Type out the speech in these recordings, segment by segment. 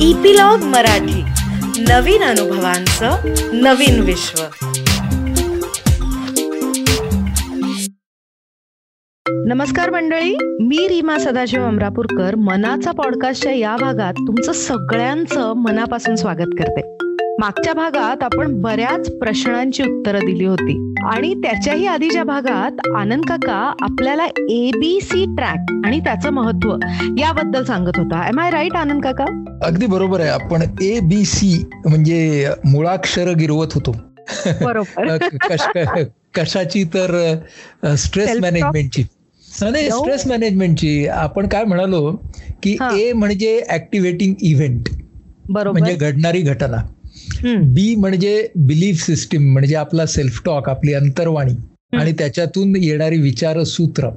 Epilogue Marathi. नवीन अनुभवांचं नवीन विश्व. नमस्कार मंडळी मी रीमा सदाशिव अमरापूरकर. मनाचा पॉडकास्टच्या या भागात तुमचं सगळ्यांचं मनापासून स्वागत करते. मागच्या भागात आपण बऱ्याच प्रश्नांची उत्तरं दिली होती. आणि त्याच्याही आधीच्या भागात आनंद काका आपल्याला एबीसी ट्रॅक आणि त्याचं महत्त्व याबद्दल सांगत होता. एम आय राईट आनंद काका? अगदी बरोबर आहे. आपण ए बी सी म्हणजे मुळाक्षर गिरवत होतो. बरोबर. कश- कशाची तर स्ट्रेस? मॅनेजमेंटची नाही. स्ट्रेस मॅनेजमेंटची आपण काय म्हणालो की. ए म्हणजे ऍक्टिव्हेटिंग इव्हेंट बरोबर. म्हणजे घडणारी घटना. बी म्हणजे बिलीफ सिस्टीम म्हणजे आपला सेल्फ टॉक आपली अंतर्वाणी आणि त्याच्यातून येणारी विचार सूत्र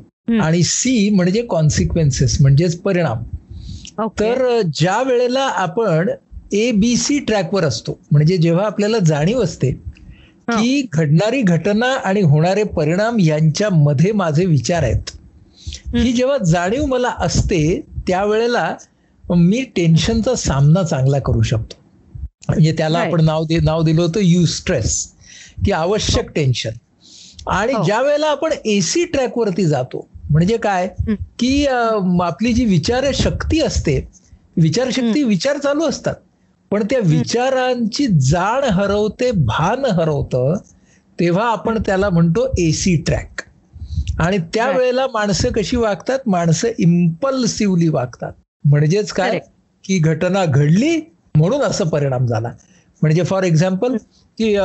आणि सी म्हणजे कॉन्सिक्वेन्सेस म्हणजेच परिणाम. तर ज्या वेळेला आपण ए बी सी ट्रॅकवर असतो म्हणजे जेव्हा आपल्याला जाणीव असते की घडणारी घटना आणि होणारे परिणाम यांच्यामध्ये माझे विचार आहेत. ही जेव्हा जाणीव मला असते त्यावेळेला मी टेन्शनचा सामना चांगला करू शकतो. म्हणजे त्याला. आपण नाव दे नाव दिलं होतं यू स्ट्रेस की आवश्यक टेन्शन आणि हो. ज्या वेळेला आपण एसी ट्रॅकवरती जातो म्हणजे काय. की आपली जी विचार शक्ती असते विचारशक्ती विचार चालू असतात. पण त्या विचारांची जाण हरवते भान हरवतं तेव्हा आपण त्याला म्हणतो एसी ट्रॅक आणि त्यावेळेला माणसं कशी वागतात? माणसं इम्पल्सिव्हली वागतात. म्हणजेच काय. की घटना घडली म्हणून असं परिणाम झाला. म्हणजे फॉर एक्झाम्पल की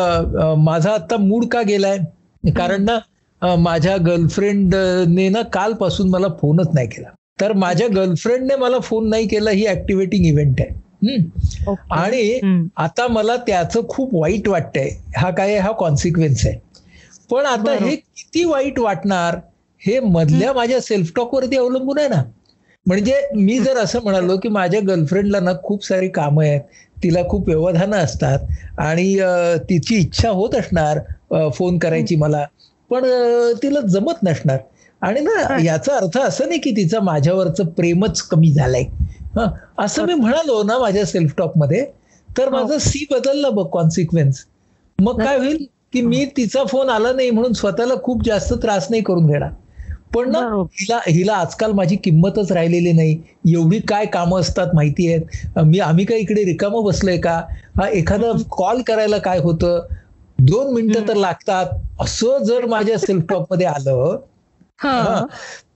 माझा आता मूड का गेलाय? कारण ना माझ्या गर्लफ्रेंडने ना कालपासून मला फोनच नाही केला. तर माझ्या गर्लफ्रेंडने मला फोन नाही केला ही ऍक्टिव्हेटिंग इव्हेंट आहे. आणि. आता मला त्याचं खूप वाईट वाटतंय. हा काय? हा कॉन्सिक्वेन्स आहे. पण आता. हे किती वाईट वाटणार हे मधल्या माझ्या सेल्फ टॉक वरती अवलंबून आहे ना. म्हणजे मी जर असं म्हणालो की माझ्या गर्लफ्रेंडला ना खूप सारी कामं आहेत तिला खूप व्यवधानं असतात आणि तिची इच्छा होत असणार फोन करायची मला पण तिला जमत नसणार. आणि ना याचा अर्थ असं नाही की तिचं माझ्यावरचं प्रेमच कमी झालंय. हं, असं मी म्हणालो ना माझ्या सेल्फ टॉकमध्ये तर माझं सी बदललं बघ कॉन्सिक्वेन्स मग काय होईल की मी तिचा फोन आला नाही म्हणून स्वतःला खूप जास्त त्रास नाही करून घेणार पण ना. हिला हिला आजकाल माझी किंमतच राहिलेली नाही. एवढी काय कामं असतात माहिती आहेत? मी आम्ही काय इकडे रिकामं बसलोय का? हा एखादा कॉल करायला काय होतं? दोन मिनिटं तर लागतात. असं जर माझ्या सेल्फ टॉकमध्ये आलं.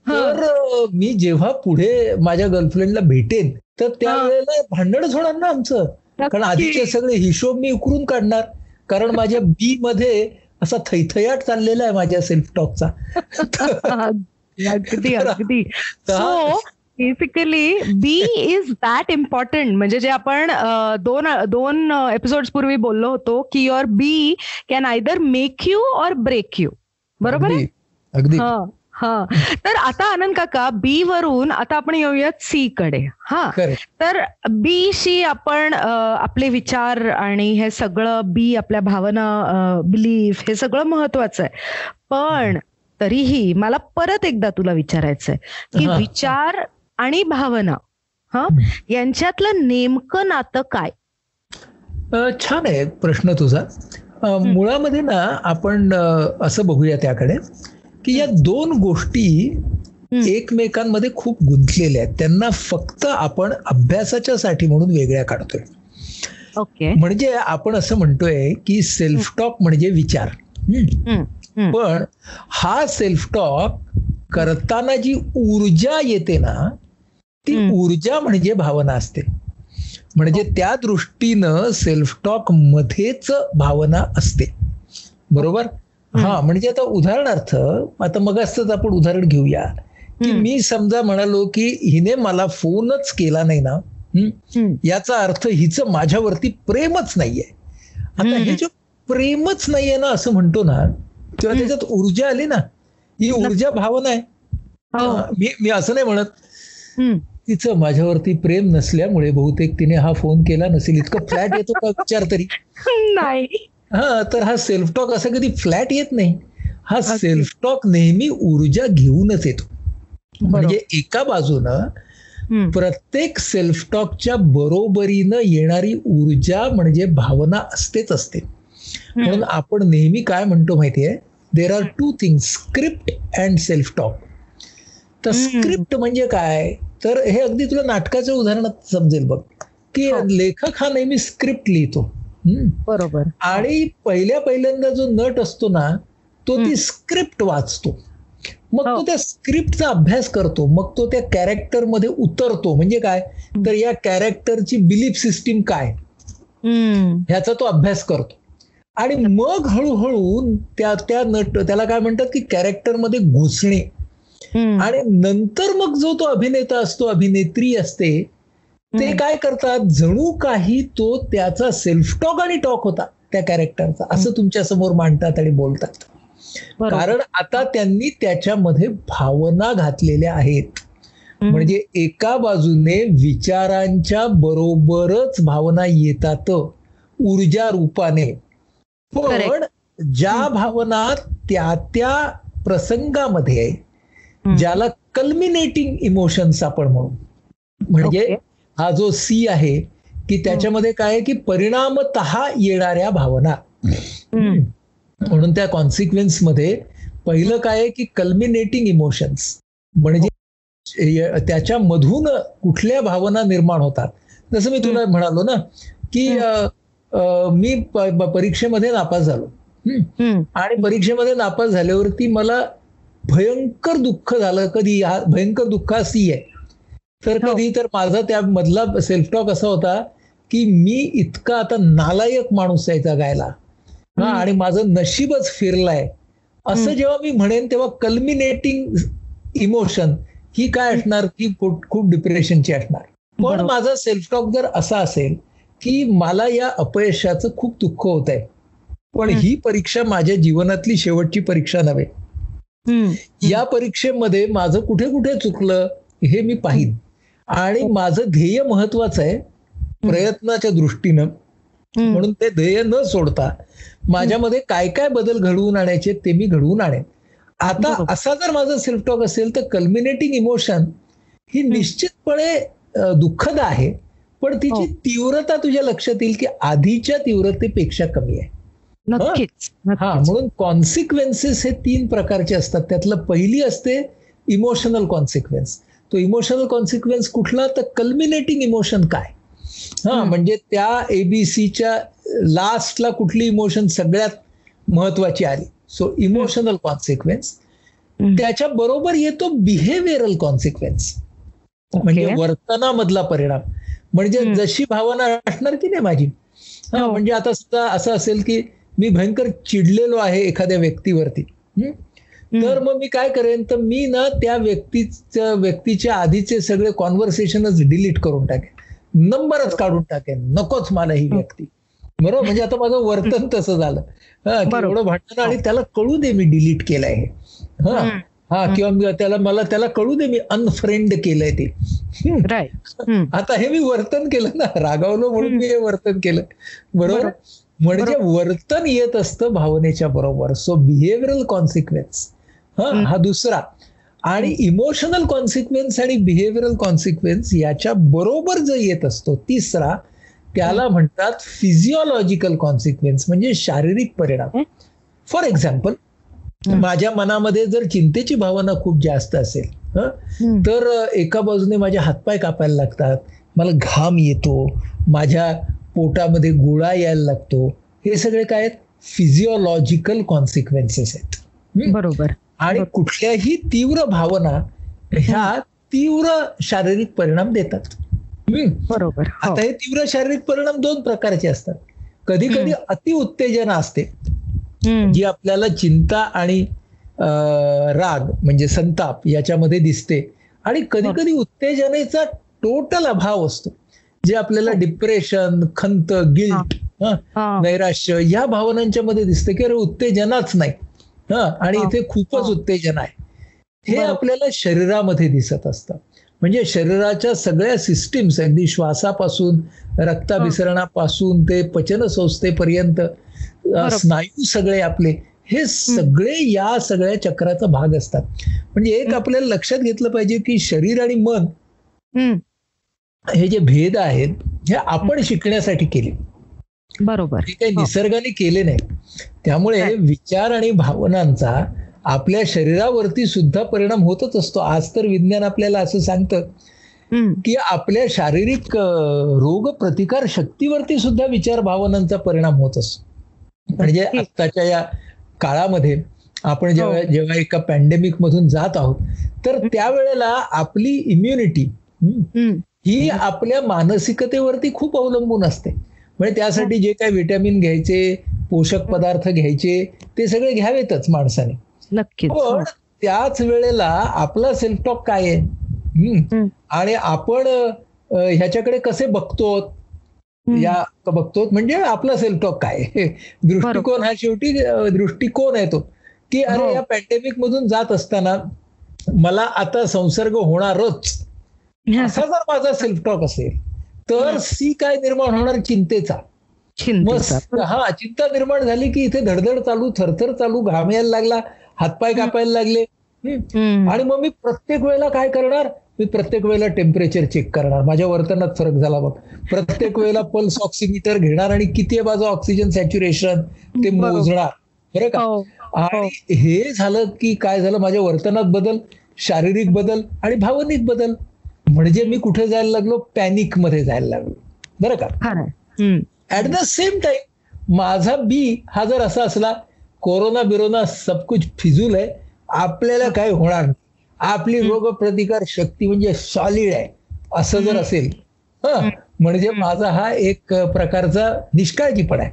तर मी जेव्हा पुढे माझ्या गर्लफ्रेंडला भेटेन तर त्यावेळेला भांडणच होणार ना आमचं. कारण आधीचे सगळे हिशोब मी उकरून काढणार. कारण माझ्या बी मध्ये असा थैथयाट चाललेला आहे माझ्या सेल्फ टॉकचा अगदी. अगदी so basically B is that important म्हणजे जे आपण दोन दोन एपिसोड पूर्वी बोललो होतो की your B can either make you or break you बरोबर आहे? अगदी हा. तर आता आनंद काका बी वरून आता आपण येऊयात सी कडे. हा. तर बी शी आपण आपले विचार आणि हे सगळं बी आपल्या भावना बिलीफ हे सगळं महत्वाचं आहे. पण तरीही मला परत एकदा तुला विचारायचंय की. विचार आणि भावना हा यांच्यातलं नेमकं नातं काय? छान आहे प्रश्न तुझा. मुळामध्ये ना आपण असं बघूया त्याकडे. की या दोन गोष्टी एकमेकांमध्ये खूप गुंतलेल्या आहेत. त्यांना फक्त आपण अभ्यासाच्या साठी म्हणून वेगळ्या काढतोय. ओके. म्हणजे आपण असं म्हणतोय की सेल्फ टॉक म्हणजे विचार. पण हा सेल्फ टॉक करताना जी ऊर्जा येते ना ती. ऊर्जा म्हणजे भावना असते. म्हणजे त्या दृष्टीनं सेल्फ टॉक मध्येच भावना असते. बरोबर? हा म्हणजे आता उदाहरणार्थ आता मग असंच आपण उदाहरण घेऊया. की मी समजा म्हणालो की हिने मला फोनच केला नाही ना याचा अर्थ हिचं माझ्यावरती प्रेमच नाहीये. आता हे जे प्रेमच नाहीये ना असं म्हणतो ना तेव्हा त्याच्यात ऊर्जा आली ना. ही ऊर्जा भावना आहे. हो. मी मी असं नाही म्हणत. तिचं माझ्यावरती प्रेम नसल्यामुळे बहुतेक तिने हा फोन केला नसेल इतकं फ्लॅट येतो का विचार तरी. नाही. हा तर हा सेल्फ टॉक असा कधी फ्लॅट येत नाही. हा सेल्फ टॉक नेहमी ऊर्जा घेऊनच येतो. म्हणजे एका बाजूनं. प्रत्येक सेल्फ टॉकच्या बरोबरीनं येणारी ऊर्जा म्हणजे भावना असतेच असते. म्हणून आपण नेहमी काय म्हणतो माहितीये? There are two things script and self talk तर. स्क्रिप्ट म्हणजे काय? तर हे अगदी तुला नाटकाच्या उदाहरणात समजेल बघ. की हो. लेखक हा नेहमी स्क्रिप्ट लिहितो. बरोबर. आणि पहिल्या पहिल्यांदा जो नट असतो ना तो ती. स्क्रिप्ट वाचतो. मग हो. तो त्या स्क्रिप्टचा अभ्यास करतो मग तो त्या कॅरेक्टरमध्ये उतरतो. म्हणजे काय? तर या कॅरेक्टरची बिलीफ सिस्टीम काय. ह्याचा तो अभ्यास करतो. आणि मग हळूहळू त्या त्या नट त्याला काय म्हणतात की कॅरेक्टरमध्ये घुसणे. हम्म. आणि नंतर मग जो तो अभिनेता असतो अभिनेत्री असते ते. काय करतात जणू काही तो त्याचा सेल्फ टॉक आणि टॉक होता त्या कॅरेक्टरचा असं तुमच्यासमोर मांडतात आणि बोलतात. कारण आता त्यांनी त्याच्यामध्ये भावना घातलेल्या आहेत. म्हणजे एका बाजूने विचारांच्या बरोबरच भावना येतात ऊर्जा रूपाने पण. ज्या भावना त्या त्या प्रसंगामध्ये. ज्याला कल्मिनेटिंग इमोशन्स आपण म्हणू म्हणजे. हा जो सी आहे की त्याच्यामध्ये काय आहे की परिणामत येणाऱ्या भावना. म्हणून त्या कॉन्सिक्वेन्समध्ये पहिलं काय आहे की कल्मिनेटिंग इमोशन्स म्हणजे त्याच्यामधून कुठल्या भावना निर्माण होतात. जसं मी तुला म्हणालो ना की मी परीक्षेमध्ये नापास झालो. आणि परीक्षेमध्ये नापास झाल्यावरती मला भयंकर दुःख झालं. कधी हा भयंकर दुःख हा सी आहे. तर हो. कधी तर माझा त्या मधला सेल्फ टॉक असा होता की मी इतका आता नालायक माणूस आहे जगायला हा हम्म. आणि माझं नशीबच फिरलाय असं. जेव्हा मी म्हणेन तेव्हा कल्मिनेटिंग इमोशन ही काय असणार की खूप डिप्रेशनची असणार पण. माझा सेल्फ टॉक जर असा असेल की मला या अपयशाचं खूप दुःख होत आहे पण. ही परीक्षा माझ्या जीवनातली शेवटची परीक्षा नव्हे. या परीक्षेमध्ये माझं कुठे कुठे चुकलं हे मी पाहिन आणि माझं ध्येय महत्वाचं आहे प्रयत्नाच्या दृष्टीनं. म्हणून ते ध्येय न सोडता माझ्यामध्ये काय काय बदल घडवून आणायचे ते मी घडवून आणेन. आता. असा जर माझा सेल्फ टॉक असेल तर कल्मिनेटिंग इमोशन ही निश्चितपणे दुःखद आहे पण तिची हो. तीव्रता तुझ्या लक्षात येईल की आधीच्या तीव्रतेपेक्षा कमी आहे. नक्कीच हा. म्हणून कॉन्सिक्वेन्सेस हे तीन प्रकारचे असतात. त्यातलं पहिली असते इमोशनल कॉन्सिक्वेन्स तो इमोशनल कॉन्सिक्वेन्स कुठला तर कल्मिनेटिंग इमोशन काय हा. म्हणजे त्या एबीसीच्या लास्टला कुठली इमोशन सगळ्यात महत्वाची आली सो इमोशनल कॉन्सिक्वेन्स. त्याच्या बरोबर येतो बिहेवियरल कॉन्सिक्वेन्स म्हणजे. वर्तनामधला परिणाम म्हणजे. जशी भावना असणार की नाही माझी हा हो. म्हणजे आता सुद्धा असं असेल की मी भयंकर चिडलेलो आहे एखाद्या व्यक्तीवरती. तर मग मी काय करेन तर मी ना त्या व्यक्तीच्या व्यक्तीच्या आधीचे सगळे कॉन्व्हर्सेशनच डिलीट करून टाकेन. नंबरच काढून टाकेन. नकोच मला ही व्यक्ती. बरोबर? म्हणजे आता माझं वर्तन तसं झालं. हा. एवढं भांडण आणि त्याला कळू दे मी डिलीट केलंय हे. हा. हा किंवा मी त्याला मला त्याला कळू दे मी अनफ्रेंड केलंय ते. आता हे मी वर्तन केलं ना रागावलो म्हणून मी हे वर्तन केलं. बरोबर. म्हणजे वर्तन येत असतं भावनेच्या बरोबर. सो बिहेवियरल कॉन्सिक्वेन्स हा. हा दुसरा आणि इमोशनल कॉन्सिक्वेन्स आणि बिहेवियरल कॉन्सिक्वेन्स याच्या बरोबर जो येत असतो तिसरा त्याला म्हणतात फिजिओलॉजिकल कॉन्सिक्वेन्स म्हणजे शारीरिक परिणाम? For example. माझ्या मनामध्ये जर चिंतेची भावना खूप जास्त असेल. तर एका बाजूने माझे हातपाय कापायला लागतात मला घाम येतो माझ्या पोटामध्ये गोळा यायला लागतो हे सगळे काय आहेत फिजिओलॉजिकल कॉन्सिक्वेन्सेस आहेत? बरोबर आणि. कुठल्याही तीव्र भावना ह्या तीव्र शारीरिक परिणाम देतात हं? बरोबर हो. आता हे तीव्र शारीरिक परिणाम दोन प्रकारचे असतात कधी कधी अतिउत्तेजना असते हम्म. जी आपल्याला चिंता आणि राग म्हणजे संताप याच्यामध्ये दिसते आणि कधी कधी उत्तेजनेचा टोटल अभाव असतो जे आपल्याला डिप्रेशन खंत गिल्ट हा. नैराश्य या भावनांच्या मध्ये दिसतं की अरे उत्तेजनाच नाही हा आणि. इथे खूपच. उत्तेजन आहे. हे. आपल्याला शरीरामध्ये दिसत असतं. म्हणजे शरीराच्या सगळ्या सिस्टीम्स अगदी श्वासापासून रक्ताभिसरणापासून ते पचन संस्थेपर्यंत स्नायू सगळे आपले हे सगळे या सगळ्या चक्राचा भाग असतात. म्हणजे एक आपल्याला लक्षात घेतलं पाहिजे की शरीर आणि मन हे जे भेद आहेत हे आपण शिकण्यासाठी केले. बरोबर हे काही हो. निसर्गाने केले नाही त्यामुळे. विचार आणि भावनांचा आपल्या शरीरावरती सुद्धा परिणाम होतच असतो आज तर विज्ञान आपल्याला असं सांगतं की आपल्या शारीरिक रोग प्रतिकार शक्तीवरती सुद्धा विचार भावनांचा परिणाम होत असतो म्हणजे. आत्ताच्या या काळामध्ये आपण जेव्हा हो. जेव्हा एका पॅन्डेमिक मधून जात आहोत तर त्यावेळेला आपली इम्युनिटी ही आपल्या मानसिकतेवरती खूप अवलंबून असते म्हणजे त्यासाठी जे काही विटॅमिन घ्यायचे पोषक पदार्थ घ्यायचे ते सगळे घ्यावेतच माणसाने. नक्कीच. हो. पण त्याच वेळेला आपला सेल्फ टॉक काय आहे. आणि आपण ह्याच्याकडे कसे बघतो या बघतो म्हणजे आपला सेल्फ टॉक काय? दृष्टिकोन हा शेवटी दृष्टिकोन आहे तो. की हो. अरे या पॅन्डेमिक मधून जात असताना मला आता संसर्ग होणारच. असा जर माझा सेल्फ टॉक असेल तर. सी काय निर्माण होणार? चिंतेचा. हा चिंता निर्माण झाली की इथे धडधड चालू थरथर चालू घाम यायला लागला हातपाय कापायला लागले. आणि मग मी प्रत्येक वेळेला काय करणार? मी प्रत्येक वेळेला टेम्परेचर चेक करणार. माझ्या वर्तनात फरक झाला बघ. प्रत्येक वेळेला पल्स ऑक्सिमीटर घेणार आणि किती आहे माझं ऑक्सिजन सॅच्युरेशन ते. मोजणार. बरं का? हो, आणि हे झालं की काय झालं? माझ्या वर्तनात बदल शारीरिक बदल आणि भावनिक बदल. म्हणजे मी कुठे जायला लागलो? पॅनिकमध्ये जायला लागलो. बरं का? ऍट द सेम टाइम माझा बी हा जर असा असला कोरोना बिरोना सब कुछ फिजूल आहे आपल्याला काय होणार नाही. आपली रोग प्रतिकार शक्ती म्हणजे सॉलिड आहे. असं जर असेल हं, म्हणजे माझा हा एक प्रकारचा निष्काळजीपणा आहे.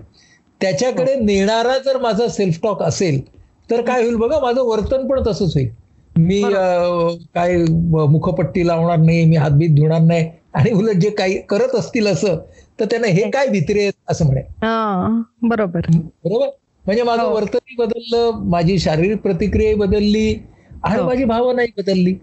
त्याच्याकडे नेणारा जर माझा सेल्फ टॉक असेल तर काय होईल बघा माझं वर्तन पण तसंच होईल. मी काय मुखपट्टी लावणार नाही मी हातबीत धुणार नाही आणि उलट जे काही करत असतील असं तर त्यांना हे काय भित्रे असं म्हणे. हा, बरोबर. बरोबर? म्हणजे माझं हो. वर्तनही बदललं माझी शारीरिक प्रतिक्रिया बदलली आणि हो. माझी भावनाही बदलली.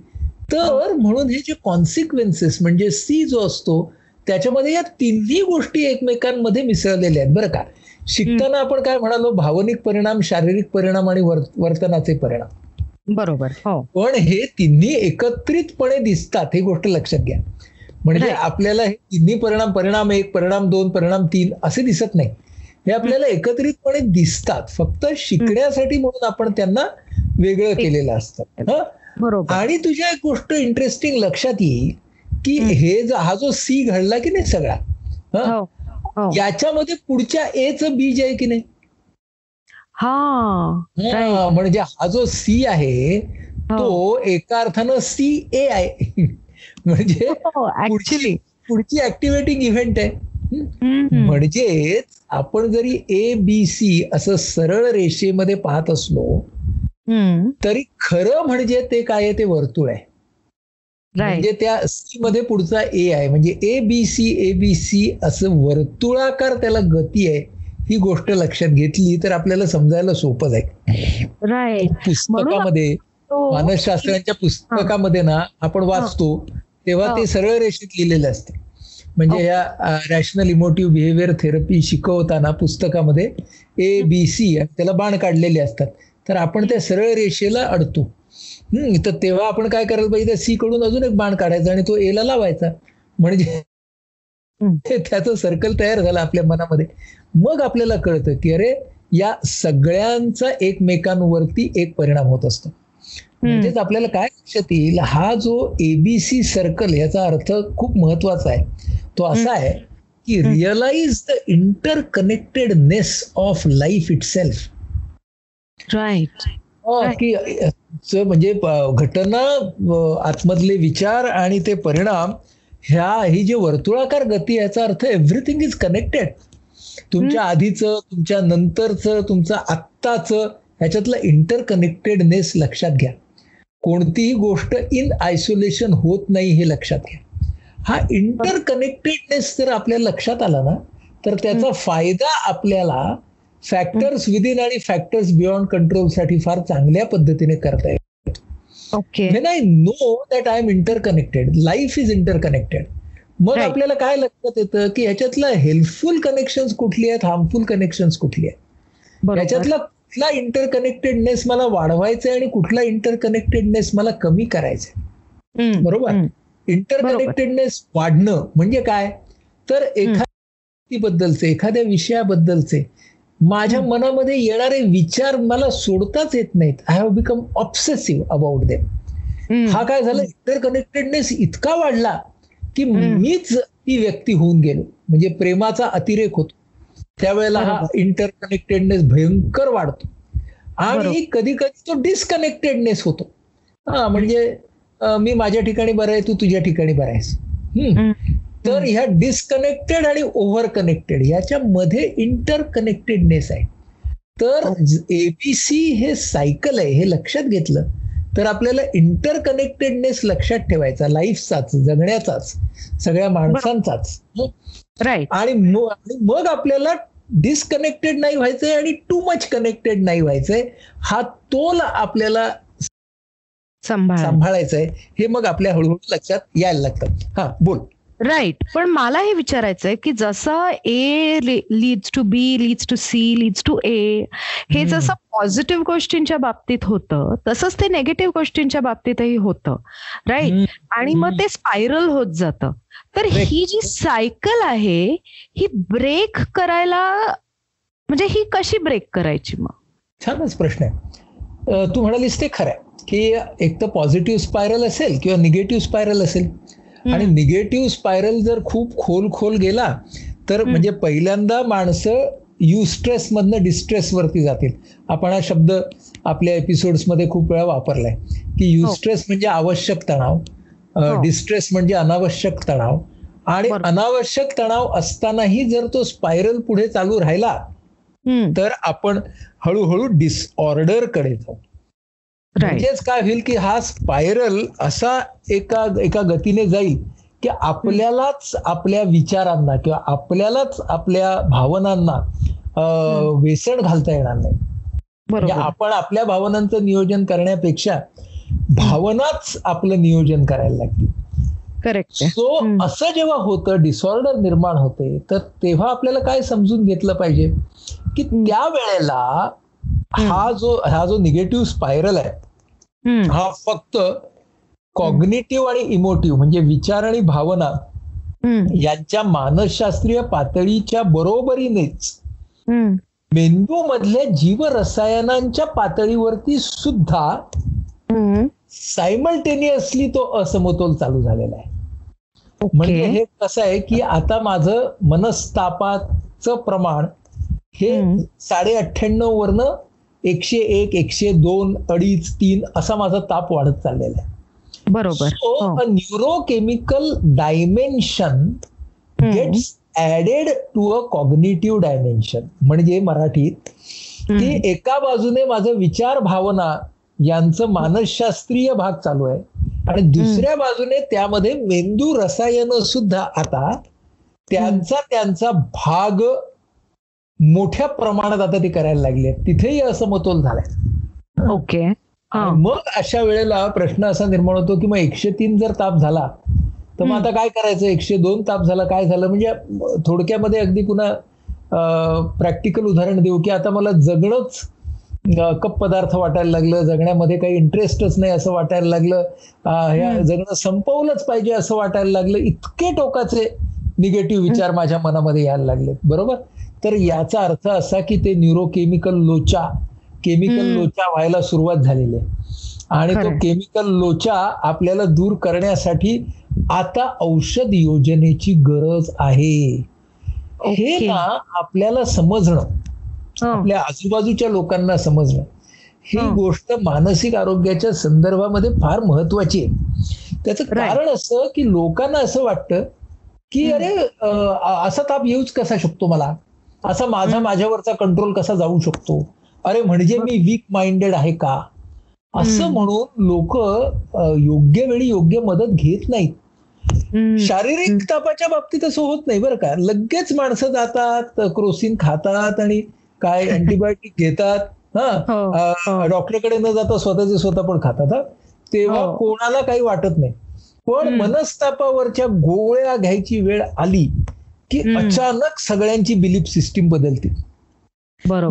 तर म्हणून हे जे कॉन्सिक्वेन्सेस म्हणजे सी जो असतो त्याच्यामध्ये या तिन्ही गोष्टी एकमेकांमध्ये मिसळलेल्या आहेत बरं का? शिकताना आपण काय म्हणालो भावनिक परिणाम शारीरिक परिणाम आणि वर्त- वर्तनाचे परिणाम. बरोबर हो. पण हे तिन्ही एकत्रितपणे दिसतात ही गोष्ट लक्षात घ्या. म्हणजे. आपल्याला हे तिन्ही परिणाम परिणाम एक परिणाम दोन परिणाम तीन असे दिसत नाही. हे आपल्याला एकत्रितपणे दिसतात फक्त शिकण्यासाठी म्हणून आपण त्यांना वेगळं केलेलं असतं. हं? बरोबर. आणि तुझ्या एक गोष्ट इंटरेस्टिंग लक्षात येईल की हं. हे जो- सी घडला की नाही सगळा? हो? हो याच्यामध्ये पुढच्या एच बीज आहे की नाही? हा हं. म्हणजे हा जो सी आहे हो. तो एका अर्थानं सी ए आहे म्हणजे ऍक्च्युली पुढची ऍक्टिव्हेटिंग इव्हेंट आहे. हं? म्हणजेच आपण जरी ए बी सी असं सरळ रेषेमध्ये पाहत असलो तरी खरं म्हणजे ते काय आहे? ते वर्तुळ आहे. म्हणजे त्या सी मध्ये पुढचा ए आहे म्हणजे A B C A B C असं वर्तुळाकार त्याला गती आहे. ही गोष्ट लक्षात घेतली तर आपल्याला समजायला सोपं जाईल. पुस्तकामध्ये मानसशास्त्रांच्या पुस्तकामध्ये ना आपण वाचतो तेव्हा. ते सरळ रेषेत लिहिलेलं असते. म्हणजे या रॅशनल इमोटिव्ह बिहेवियर थेरपी शिकवताना पुस्तकामध्ये ए बी सी त्याला बाण काढलेले असतात. तर आपण त्या सरळ रेषेला अडतो. हम्म, तर तेव्हा आपण काय करायला पाहिजे? सी कडून अजून एक बाण काढायचा आणि तो ए ला लावायचा. म्हणजे. ते त्याचं सर्कल तयार झालं आपल्या मनामध्ये. मग आपल्याला कळतं की अरे या सगळ्यांचा एकमेकांवरती एक परिणाम होत असतो. म्हणजेच आपल्याला काय लक्षात येईल हा जो एबीसी सर्कल याचा अर्थ खूप महत्त्वाचा आहे. तो असा आहे की. Realise the interconnectedness of life itself right की म्हणजे घटना आतमधले विचार आणि ते परिणाम ह्या ही जी वर्तुळाकार गती याचा अर्थ एव्हरीथिंग इज कनेक्टेड तुमच्या आधीचं तुमच्या नंतरचं तुमचं आत्ताचं ह्याच्यातलं इंटर कनेक्टेडनेस लक्षात घ्या. कोणतीही गोष्ट इन आयसोलेशन होत नाही हे लक्षात घ्या. हा इंटर कनेक्टेडनेस जर आपल्या लक्षात आला ना तर त्याचा फायदा आपल्याला फॅक्टर्स विदिन आणि फॅक्टर्स बियॉन्ड कंट्रोलसाठी फार चांगल्या पद्धतीने करता येईल. Okay when I know that I am interconnected life is interconnected मग. आपल्याला काय लक्षात येतं की ह्याच्यातलं हेल्पफुल कनेक्शन कुठली आहेत हार्मफुल कनेक्शन कुठली आहेत? बरोबर. याच्यातला कुठला इंटर कनेक्टेडनेस मला वाढवायचा आहे आणि कुठला इंटर कनेक्टेडनेस मला कमी करायचा आहे हम्म, बरोबर? इंटरकनेक्टेडनेस वाढणं म्हणजे काय? तर एखाद्या बद्दलचे एखाद्या विषयाबद्दलचे माझ्या मनामध्ये येणारे विचार मला सोडताच येत नाहीत I have become obsessive about them. हा काय झाला इंटरकनेक्टेडनेस इतका वाढला की. मीच ती व्यक्ती होऊन गेलो म्हणजे प्रेमाचा अतिरेक होतो त्यावेळेला हा. इंटरकनेक्टेडनेस भयंकर वाढतो आणि. कधी कधी तो डिस्कनेक्टेडनेस होतो हा म्हणजे मी माझ्या ठिकाणी बरं आहे तू तुझ्या ठिकाणी बरं आहेस. तर ह्या डिस्कनेक्टेड आणि ओव्हर कनेक्टेड याच्या मध्ये इंटरकनेक्टेडनेस आहे तर एबीसी हे सायकल आहे हे लक्षात घेतलं तर आपल्याला इंटरकनेक्टेडनेस लक्षात ठेवायचा लाईफचाच जगण्याचाच सगळ्या माणसांचाच. आणि मग आपल्याला डिस्कनेक्टेड नाही व्हायचंय आणि टू मच कनेक्टेड नाही व्हायचंय हा तोल आपल्याला सांभाळ. सांभाळायचा आहे हे मग आपल्या हळूहळू लक्षात यायला लागतं. हा बोल. राईट पण मला हे विचारायचंय की जसं A leads to B leads to C leads to A हे. जसं पॉझिटिव्ह गोष्टींच्या बाबतीत होतं तसंच ते नेगेटिव्ह गोष्टींच्या बाबतीतही होतं. राईट. आणि मग ते स्पायरल होत जातं. तर. ही जी सायकल आहे ही ब्रेक करायला म्हणजे ही कशी ब्रेक करायची मग? छानच प्रश्न आहे. तू म्हणालीस ते खरं आहे की एक तर पॉझिटिव्ह स्पायरल असेल किंवा निगेटिव्ह स्पायरल असेल आणि निगेटिव्ह स्पायरल जर खूप खोल खोल गेला तर म्हणजे पहिल्यांदा माणसं युस्ट्रेस मधनं डिस्ट्रेस वरती जातील आपण हा शब्द आपल्या एपिसोड्समध्ये खूप वेळा वापरलाय की युस्ट्रेस म्हणजे आवश्यक तणाव हो. डिस्ट्रेस म्हणजे अनावश्यक तणाव आणि. अनावश्यक तणाव असतानाही जर तो स्पायरल पुढे चालू राहिला. तर आपण हळूहळू डिसऑर्डरकडे जाऊ म्हणजेच काय होईल की हा स्पायरल असा एका एका गतीने जाईल की आपल्यालाच आपल्या विचारांना किंवा आपल्यालाच आपल्या भावनांना वेसण घालता येणार नाही. म्हणजे आपण आपल्या भावनांचं नियोजन करण्यापेक्षा भावनाच आपलं नियोजन करायला लागतील करेक्ट सो. असं जेव्हा होतं डिसऑर्डर निर्माण होते तर तेव्हा आपल्याला काय समजून घेतलं पाहिजे? की त्या वेळेला हा जो हा जो निगेटिव्ह स्पायरल आहे हा फक्त कॉग्निटिव्ह आणि इमोटिव्ह म्हणजे विचार आणि भावना यांच्या मानसशास्त्रीय पातळीच्या बरोबरीनेच मेंदू मधल्या जीवरसायनांच्या पातळीवरती सुद्धा सायमल्टेनियसली तो असमतोल चालू झालेला आहे. म्हणजे हे कसं आहे की आता माझं मनस्तापाचं प्रमाण हे. साडे अठ्ठ्याण्णव वरनं एकशे एक एकशे दोन अडीच तीन असा माझा ताप वाढत चाललेला आहे. बरोबर. So neurochemical dimension. Gets added to a cognitive dimension म्हणजे मराठीत की. एका बाजूने माझं विचार भावना यांचं मानसशास्त्रीय भाग चालू आहे आणि दुसऱ्या बाजूने त्यामध्ये मेंदू रसायन सुद्धा आता त्यांचा त्यांचा भाग मोठ्या प्रमाणात आता ते करायला लागले. तिथेही असमतोल झालाय. ओके. मग अशा वेळेला प्रश्न असा निर्माण होतो की मग एकशे तीन जर ताप झाला तर मग. आता काय करायचं? एकशे दोन ताप झाला काय झालं? म्हणजे थोडक्यामध्ये अगदी पुन्हा प्रॅक्टिकल उदाहरण देऊ की आता मला जगणंच कप पदार्थ वाटायला लागलं जगण्यामध्ये काही इंटरेस्टच नाही असं वाटायला लागलं. ह्या. जगणं संपवलंच पाहिजे असं वाटायला लागलं. इतके टोकाचे निगेटिव्ह विचार माझ्या मनामध्ये यायला लागले बरोबर? तर याचा अर्थ असा की ते न्यूरोकेमिकल लोचा केमिकल. लोचा व्हायला सुरुवात झालेली आहे आणि तो. केमिकल लोचा आपल्याला दूर करण्यासाठी आता औषध योजनेची गरज आहे हे. ना आपल्याला समजणं हो. आपल्या आजूबाजूच्या लोकांना समजणं ही हं. गोष्ट मानसिक आरोग्याच्या संदर्भामध्ये फार महत्वाची आहे त्याचं. कारण असं की लोकांना असं वाटतं की. अरे असा ताप येऊच कसा शकतो मला असा माझा हं. माझ्यावरचा कंट्रोल कसा जाऊ शकतो अरे म्हणजे मी वीक माइंडेड आहे का असं हं. म्हणून लोक योग्य वेळी योग्य मदत घेत नाहीत. शारीरिक तापाच्या बाबतीत असं होत नाही बरं का लगेच माणसं जातात क्रोसिन खातात आणि काय अँटीबायोटिक घेतात हो, हा हो. डॉक्टरकडे न जाता स्वतःचे स्वतः पण खातात हा तेव्हा हो. कोणाला काही वाटत नाही पण. मनस्तापावरच्या गोळ्या घ्यायची वेळ आली की. अचानक सगळ्यांची बिलीफ सिस्टीम बदलते.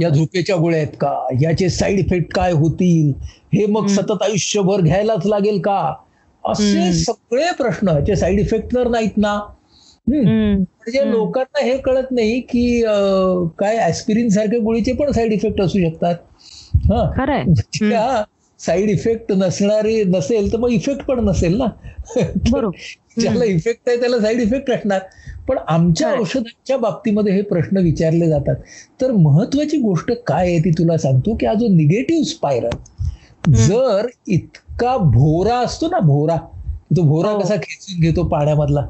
या झोपेच्या गोळ्या आहेत का? याचे साईड इफेक्ट काय होतील? हे मग. सतत आयुष्यभर घ्यायलाच लागेल का? असे. सगळे प्रश्न याचे साईड इफेक्ट तर नाहीत ना. म्हणजे. लोकांना हे कळत नाही की काय ऍस्पिरिन सारख्या गोळीचे पण साईड इफेक्ट असू शकतात. हा. खरंय. त्या साईड इफेक्ट नसणारे नसेल तर मग इफेक्ट पण नसेल ना ज्याला इफेक्ट आहे त्याला साईड इफेक्ट असणार पण आमच्या. औषधांच्या बाबतीमध्ये हे प्रश्न विचारले जातात तर महत्वाची गोष्ट काय आहे ती तुला सांगतो की हा जो निगेटिव्ह स्पायरल जर इतका भोरा असतो ना भोरा तो भोरा हो. कसा खेचून घेतो पाण्यामधला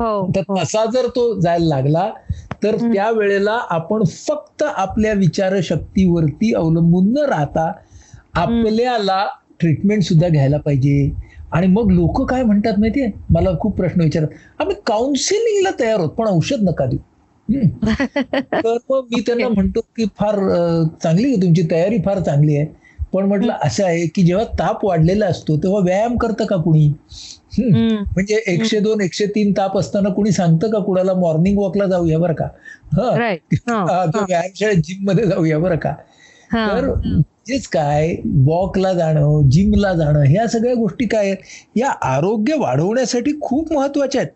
हो तर हो. तसा जर तो जायला लागला तर. त्या वेळेला आपण फक्त आपल्या विचारशक्तीवरती अवलंबून न राहता आपल्याला ट्रीटमेंट सुद्धा घ्यायला पाहिजे. आणि मग लोक काय म्हणतात माहितीये? मला खूप प्रश्न विचारतात. आम्ही काउन्सिलिंगला तयार आहोत पण औषध नका देऊ. तर मग मी त्यांना म्हणतो की फार चांगली आहे तुमची तयारी फार चांगली आहे. पण म्हटलं असं आहे की जेव्हा ताप वाढलेला असतो तेव्हा व्यायाम करतं का कुणी. म्हणजे एकशे दोन एकशे तीन ताप असताना कुणी सांगतं का कुणाला मॉर्निंग वॉकला जाऊया बरं का? हा. व्यायामशाळेत जिममध्ये जाऊया बरं का. तर म्हणजेच काय? वॉकला जाणं जिमला जाणं ह्या सगळ्या गोष्टी काय या आरोग्य वाढवण्यासाठी खूप महत्त्वाच्या आहेत.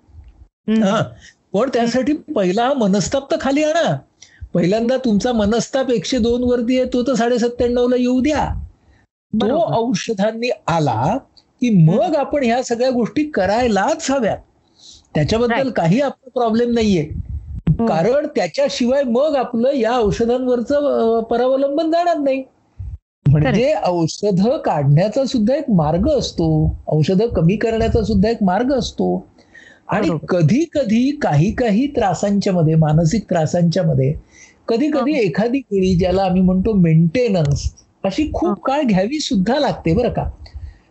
हा. पण त्यासाठी पहिला हा मनस्ताप तर खाली आणा. पहिल्यांदा तुमचा मनस्ताप एकशे दोन वरती आहे तो तर साडे सत्त्याण्णव ला येऊ द्या. तो. औषधांनी आला की मग आपण ह्या सगळ्या गोष्टी करायलाच हव्यात. त्याच्याबद्दल. काही आपला प्रॉब्लेम नाहीये. हो. कारण त्याच्याशिवाय मग आपलं या औषधांवरचं परावलंबन जाणार नाही. म्हणजे औषधं काढण्याचा सुद्धा एक मार्ग असतो औषधं कमी करण्याचा सुद्धा एक मार्ग असतो आणि. कधी कधी काही काही त्रासांच्या मध्ये मानसिक त्रासांच्या मध्ये कधी कधी हा. एखादी गोळी ज्याला आम्ही म्हणतो मेंटेनन्स अशी हा. खूप काळ घ्यावी सुद्धा लागते बरं का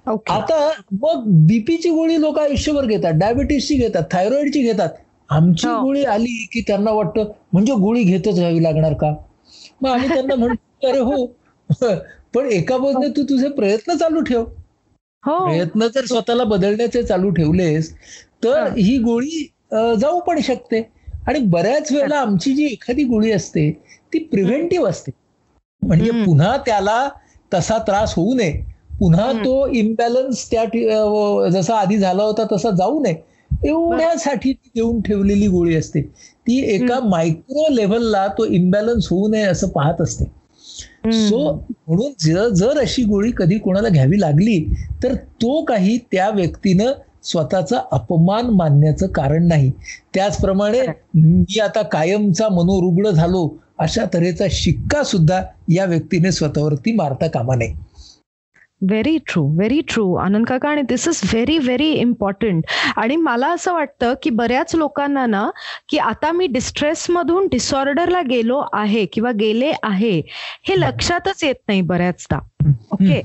ओके आता मग बीपीची गोळी लोक आयुष्यभर घेतात डायबिटीसची घेतात थायरॉइडची घेतात आमची हो. गोळी आली की त्यांना वाटतं म्हणजे गोळी घेतच घ्यावी लागणार का मग आम्ही त्यांना म्हणतो अरे हो पण एका बाजूने तू तुझे प्रयत्न चालू ठेव. हो. प्रयत्न जर स्वतःला बदलण्याचे चालू ठेवलेस तर हा. गोळी जाऊ पण शकते. आणि बऱ्याच वेळेला आमची जी एखादी गोळी असते ती प्रिव्हेंटिव्ह असते. म्हणजे. पुन्हा त्याला तसा त्रास होऊ नये. पुन्हा. तो इम्बॅलन्स त्या जसा आधी झाला होता तसा जाऊ नये. एवढ्यासाठी ती देऊन ठेवलेली गोळी असते. ती एका मायक्रो लेव्हलला तो इम्बॅलन्स होऊ नये असं पाहत असते. सो म्हणून जर जर अशी गोळी कधी कोणाला घ्यावी लागली तर तो काही त्या व्यक्तीनं स्वतःचा अपमान मानण्याचं कारण नाही. त्याचप्रमाणे मी आता कायमचा मनोरुग्ण झालो अशा तऱ्हेचा शिक्का सुद्धा या व्यक्तीने स्वतःवरती मारता कामा नये. Very true very true Anand काका आणि this is very very important आणि मला असं वाटतं की बऱ्याच लोकांना ना की आता मी डिस्ट्रेस मधून डिसऑर्डरला गेलो आहे किंवा गेले आहे हे लक्षातच येत नाही बऱ्याचदा. ओके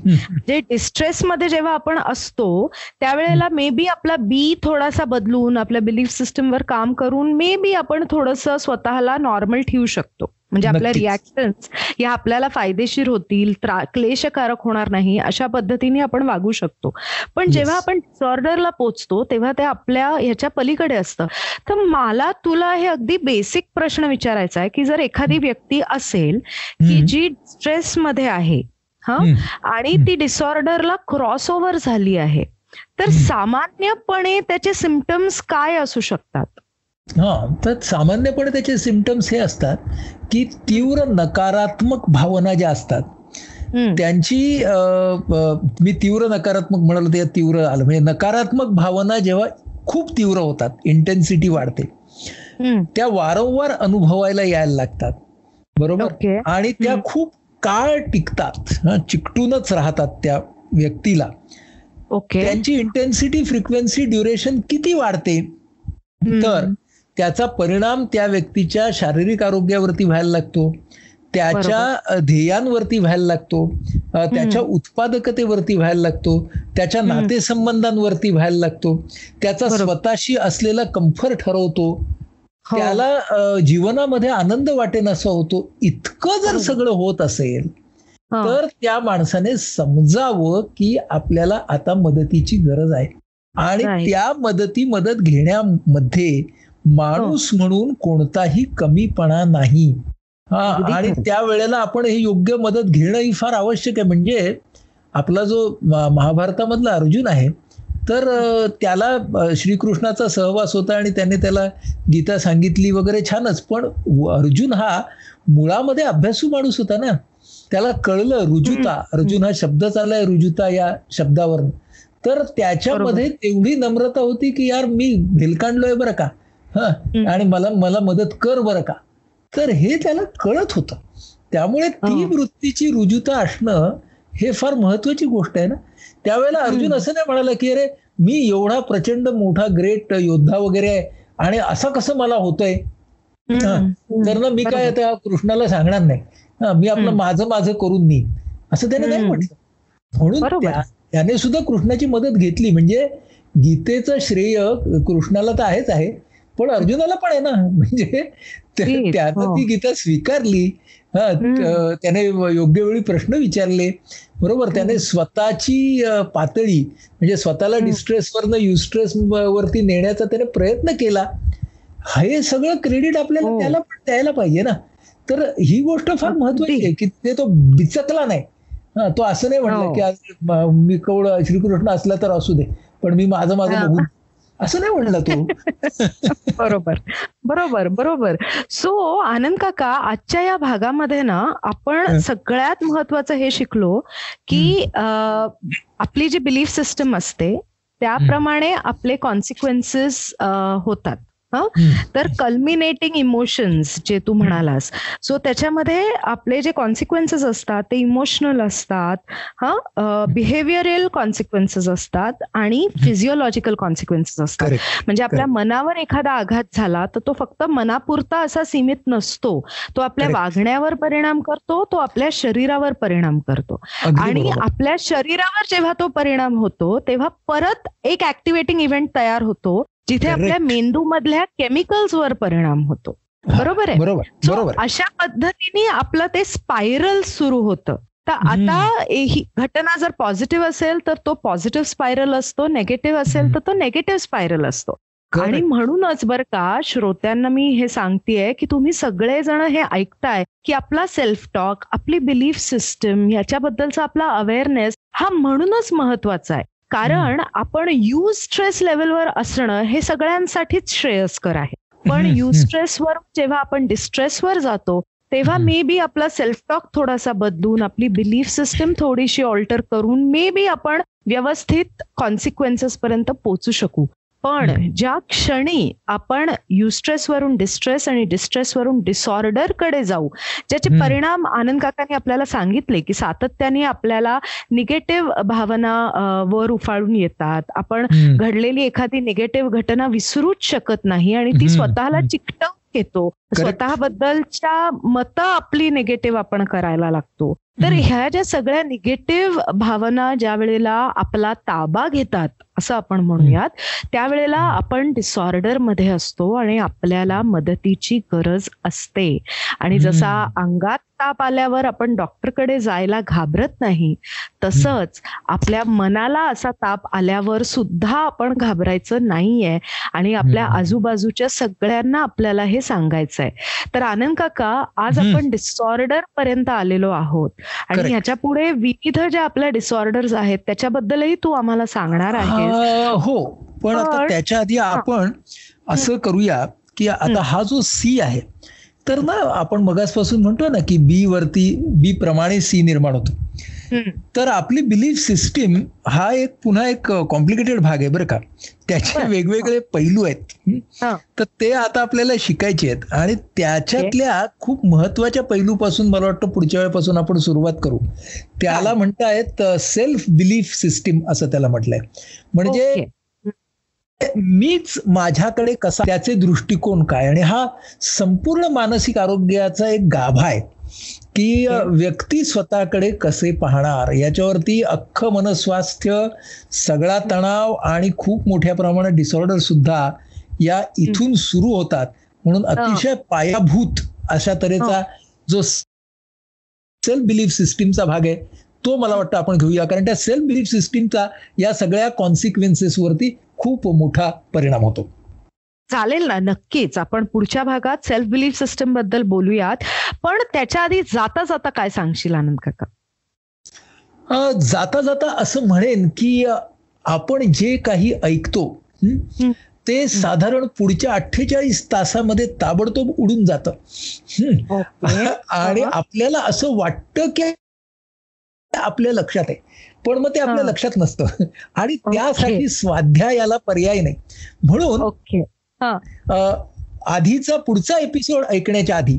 जे डिस्ट्रेस मध्ये जेव्हा आपण असतो त्यावेळेला मे बी आपला बी थोडासा बदलून आपल्या बिलीफ सिस्टमवर काम करून मे बी आपण थोडस स्वतःला नॉर्मल ठेवू शकतो. म्हणजे आपल्या नक्कीच. रिॲक्शन्स या आपल्याला फायदेशीर होतील क्लेशकारक होणार नाही अशा पद्धतीने आपण वागू शकतो पण. जेव्हा आपण डिसऑर्डरला पोचतो तेव्हा ते आपल्या ह्याच्या पलीकडे असतं तर मला तुला हे अगदी बेसिक प्रश्न विचारायचा आहे की जर एखादी व्यक्ती असेल की. जी स्ट्रेस मध्ये आहे हा. आणि. ती डिसऑर्डरला क्रॉस ओव्हर झाली आहे तर. सामान्यपणे त्याचे सिमटम्स काय असू शकतात हा तर सामान्यपणे त्याचे सिमटम्स हे असतात की तीव्र नकारात्मक भावना ज्या असतात त्यांची मी तीव्र नकारात्मक म्हणालो ते तीव्र आलं. म्हणजे नकारात्मक भावना जेव्हा खूप तीव्र होतात इंटेन्सिटी वाढते त्या वारंवार अनुभवायला यायला लागतात. बरोबर? आणि त्या. खूप काळ टिकतात हं, चिकटूनच राहतात त्या व्यक्तीला. ओके. त्यांची इंटेन्सिटी फ्रिक्वेन्सी ड्युरेशन किती वाढते. तर त्याचा परिणाम त्या व्यक्तीच्या शारीरिक आरोग्यावरती व्हायला लागतो त्याच्या ध्येयांवरती व्हायला लागतो त्याच्या उत्पादकतेवरती व्हायला लागतो त्याच्या. नातेसंबंधांवरती व्हायला लागतो त्याचा. स्वतःशी असलेला कम्फर्ट ठरवतो हो. त्याला जीवनामध्ये आनंद वाटेन असं होतो इतकं जर. सगळं होत असेल. तर त्या माणसाने समजावं की आपल्याला आता मदतीची गरज आहे आणि. त्या मदती मदत घेण्यामध्ये माणूस म्हणून कोणताही कमीपणा नाही. हा आणि खरं. त्या वेळेला आपण ही योग्य मदत घेणं ही फार आवश्यक आहे. म्हणजे आपला जो महाभारतामधला अर्जुन आहे तर त्याला श्रीकृष्णाचा सहवास होता आणि त्याने त्याला गीता सांगितली वगैरे छानच. पण अर्जुन हा मुळामध्ये अभ्यासू माणूस होता ना. त्याला कळलं रुजुता. अर्जुन हा शब्दच आलाय रुजुता या शब्दावर तर त्याच्यामध्ये तेवढी नम्रता होती की यार मी भेलकांडलोय बरं का. हा. आणि मला मला मदत कर बरं का? तर हे त्याला कळत होतं. त्यामुळे ती. वृत्तीची रुजुता असणं हे फार महत्वाची गोष्ट आहे ना. त्यावेळेला अर्जुन असं नाही म्हणाला की अरे मी एवढा प्रचंड मोठा ग्रेट योद्धा वगैरे आहे आणि असं कसं मला होतंय? हा. तर ना मी काय. त्या कृष्णाला सांगणार नाही. मी आपलं. माझं माझं करून नेईन. असं त्याने नाही. म्हटलं. म्हणून त्याने सुद्धा कृष्णाची मदत घेतली. म्हणजे गीतेचं श्रेय कृष्णाला तर आहेच आहे. पण अर्जुनाला पण आहे ना म्हणजे त्यानं हो. ती गीता स्वीकारली हा त्याने योग्य वेळी प्रश्न विचारले बरोबर त्याने स्वतःची पातळी म्हणजे स्वतःला. डिस्ट्रेस वरनं युस्ट्रेस वरती नेण्याचा त्याने प्रयत्न केला हे सगळं क्रेडिट आपल्याला हो. त्याला पण द्यायला पाहिजे ना तर ही गोष्ट फार. महत्वाची आहे की ते तो बिचकला नाही हा तो असं नाही म्हणलं हो. की आज म- कवळ श्रीकृष्ण असला तर असू दे पण मी माझं माझं. बघून असं नाही म्हणला तो बरोबर बरोबर बरोबर सो आनंद काका आजच्या या भागामध्ये ना आपण. सगळ्यात महत्वाचं हे शिकलो की आपली जी बिलीफ सिस्टम असते त्याप्रमाणे आपले कॉन्सिक्वेन्सेस होतात. तर कल्मिनेटिंग इमोशन्स जे तू म्हणालास. सो त्याच्यामध्ये आपले जे कॉन्सिक्वेन्सेस असतात ते इमोशनल असतात हा? बिहेवियरल कॉन्सिक्वेन्सेस असतात आणि फिजिओलॉजिकल कॉन्सिक्वेन्सेस असतात. म्हणजे आपल्या मनावर एखादा आघात झाला तर तो फक्त मनापुरता असा सीमित नसतो. तो आपल्या. वागण्यावर परिणाम करतो तो आपल्या शरीरावर परिणाम करतो. आणि. आपल्या शरीरावर जेव्हा तो परिणाम होतो तेव्हा परत एक ऍक्टिव्हेटिंग इव्हेंट तयार होतो. जिथे आपल्या. मेंदू मधल्या केमिकल्स वर परिणाम होतो. बरोबर आहे? बरोबर अशा पद्धतीने आपलं ते स्पायरल सुरू होतं. तर. आता ही घटना जर पॉझिटिव्ह असेल तर तो पॉझिटिव्ह स्पायरल असतो. नेगेटिव्ह असेल तर तो नेगेटिव्ह स्पायरल असतो. आणि. म्हणूनच बर का श्रोत्यांना मी हे सांगतेय की तुम्ही सगळेजण हे ऐकताय की आपला सेल्फ टॉक आपली बिलीफ सिस्टम याच्याबद्दलचा आपला अवेअरनेस हा म्हणूनच महत्त्वाचा आहे. कारण आपण यू स्ट्रेस लेवलवर असणं हे सगळ्यांसाठीच श्रेयस्कर आहे पण यू. स्ट्रेसवर जेव्हा आपण डिस्ट्रेसवर जातो तेव्हा. मे बी आपला सेल्फ टॉक थोडासा बदलून आपली बिलीफ सिस्टम थोडीशी ऑल्टर करून मे बी आपण व्यवस्थित कॉन्सिक्वेन्सेस पर्यंत पोहोचू शकू पण. ज्या क्षणी आपण युस्ट्रेस वरून डिस्ट्रेस आणि डिस्ट्रेस वरून डिसऑर्डरकडे जाऊ ज्याचे. परिणाम आनंद काकांनी आपल्याला सांगितले की सातत्याने आपल्याला निगेटिव्ह भावना वर उफाळून येतात आपण. घडलेली एखादी निगेटिव्ह घटना विसरूच शकत नाही आणि ती स्वतःला. चिकटवून घेतो. स्वतःबद्दलच्या मत आपली निगेटिव्ह आपण करायला लागतो तर. ह्या ज्या सगळ्या निगेटिव्ह भावना ज्या वेळेला आपला ताबा घेतात असं आपण म्हणूयात त्यावेळेला आपण डिसऑर्डरमध्ये असतो आणि आपल्याला मदतीची गरज असते आणि जसा. अंगात ताप आल्यावर आपण डॉक्टरकडे जायला घाबरत नाही तसंच आपल्या मनाला असा ताप आल्यावर सुद्धा आपण घाबरायचं नाहीये आणि आपल्या. आजूबाजूच्या सगळ्यांना आपल्याला हे सांगायचंय तर आनंद काका आज. आपण डिसऑर्डर पर्यंत आलेलो आहोत आणि. ह्याच्या पुढे विविध ज्या आपल्या डिसऑर्डर्स आहेत त्याच्याबद्दलही तू आम्हाला सांगणार आहेस हा, पण आता त्याच्या आधी आपण असं करूया की आता हा जो सी आहे तर ना आपण मगासपासून म्हणतो ना की बी वरती बी प्रमाणे सी निर्माण होतो. तर आपली बिलीफ सिस्टीम हा एक पुन्हा एक कॉम्प्लिकेटेड भाग आहे बरं का. त्याचे. वेगवेगळे पैलू आहेत. तर ते आता आपल्याला शिकायचे आहेत. आणि त्याच्यातल्या खूप महत्त्वाच्या पैलूपासून मला वाटतं पुढच्या वेळेपासून आपण सुरुवात करू. त्याला म्हणतायत सेल्फ बिलीफ सिस्टीम असं त्याला म्हटलंय. म्हणजे. मीच माझ्याकडे कसा त्याचे दृष्टिकोन काय? आणि हा संपूर्ण मानसिक आरोग्याचा एक गाभा आहे. की व्यक्ती स्वतःकडे कसे पाहणार? याच्यावरती अख्खं मनस्वास्थ्य सगळा तणाव आणि खूप मोठ्या प्रमाणात डिसऑर्डर सुद्धा या इथून सुरू होतात. म्हणून अतिशय पायाभूत अशा तऱ्हेचा जो सेल्फ बिलीफ सिस्टीमचा भाग आहे तो मला वाटतं आपण घेऊया. कारण त्या सेल्फ बिलीफ सिस्टीमचा या सगळ्या कॉन्सिक्वेन्सेस वरती खूप मोठा परिणाम होतो. चालेल ना नक्कीच. आपण पुढच्या भागात सेल्फ बिलीफ सिस्टमबद्दल बोलूयात. पण त्याच्या आधी जाता जाता काय सांगशील आनंद काका? जाता जाता असं म्हणेन की आपण जे काही ऐकतो. ते साधारण पुढच्या अठ्ठेचाळीस तासामध्ये ताबडतोब उडून जातं. आणि. आपल्याला असं वाटतं की आपल्या लक्षात आहे. पण मग ते आपल्या. लक्षात नसतं. आणि. त्यासाठी स्वाध्यायाला पर्याय नाही. म्हणून आधीचा पुढचा एपिसोड ऐकण्याच्या आधी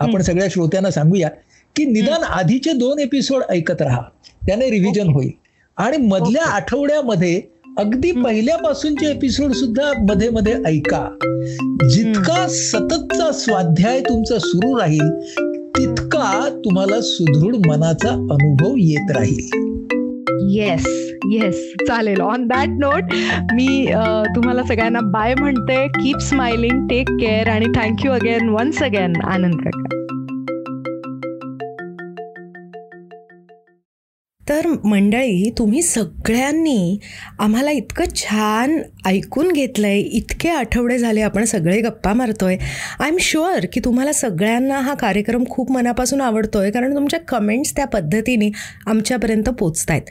आपण. सगळ्या श्रोत्यांना सांगूया की निदान आधीचे दोन एपिसोड ऐकत राहा त्याने रिव्हिजन. होईल आणि मधल्या. आठवड्यामध्ये अगदी. पहिल्यापासूनचे एपिसोड सुद्धा मध्ये मध्ये ऐका जितका सततचा स्वाध्याय तुमचा सुरू राहील तितका तुम्हाला सुदृढ मनाचा अनुभव येत राहील येस येस चालेल. ऑन दॅट नोट मी तुम्हाला सगळ्यांना बाय म्हणते. कीप स्माइलिंग टेक केअर आणि thank you again once again Anand काका. तर मंडळी तुम्ही सगळ्यांनी आम्हाला इतकं छान ऐकून घेतलंय. इतके आठवडे झाले आपण सगळे गप्पा मारतोय. आय एम शुअर की तुम्हाला सगळ्यांना हा कार्यक्रम खूप मनापासून आवडतोय कारण तुमच्या कमेंट्स त्या पद्धतीने आमच्यापर्यंत पोचत आहेत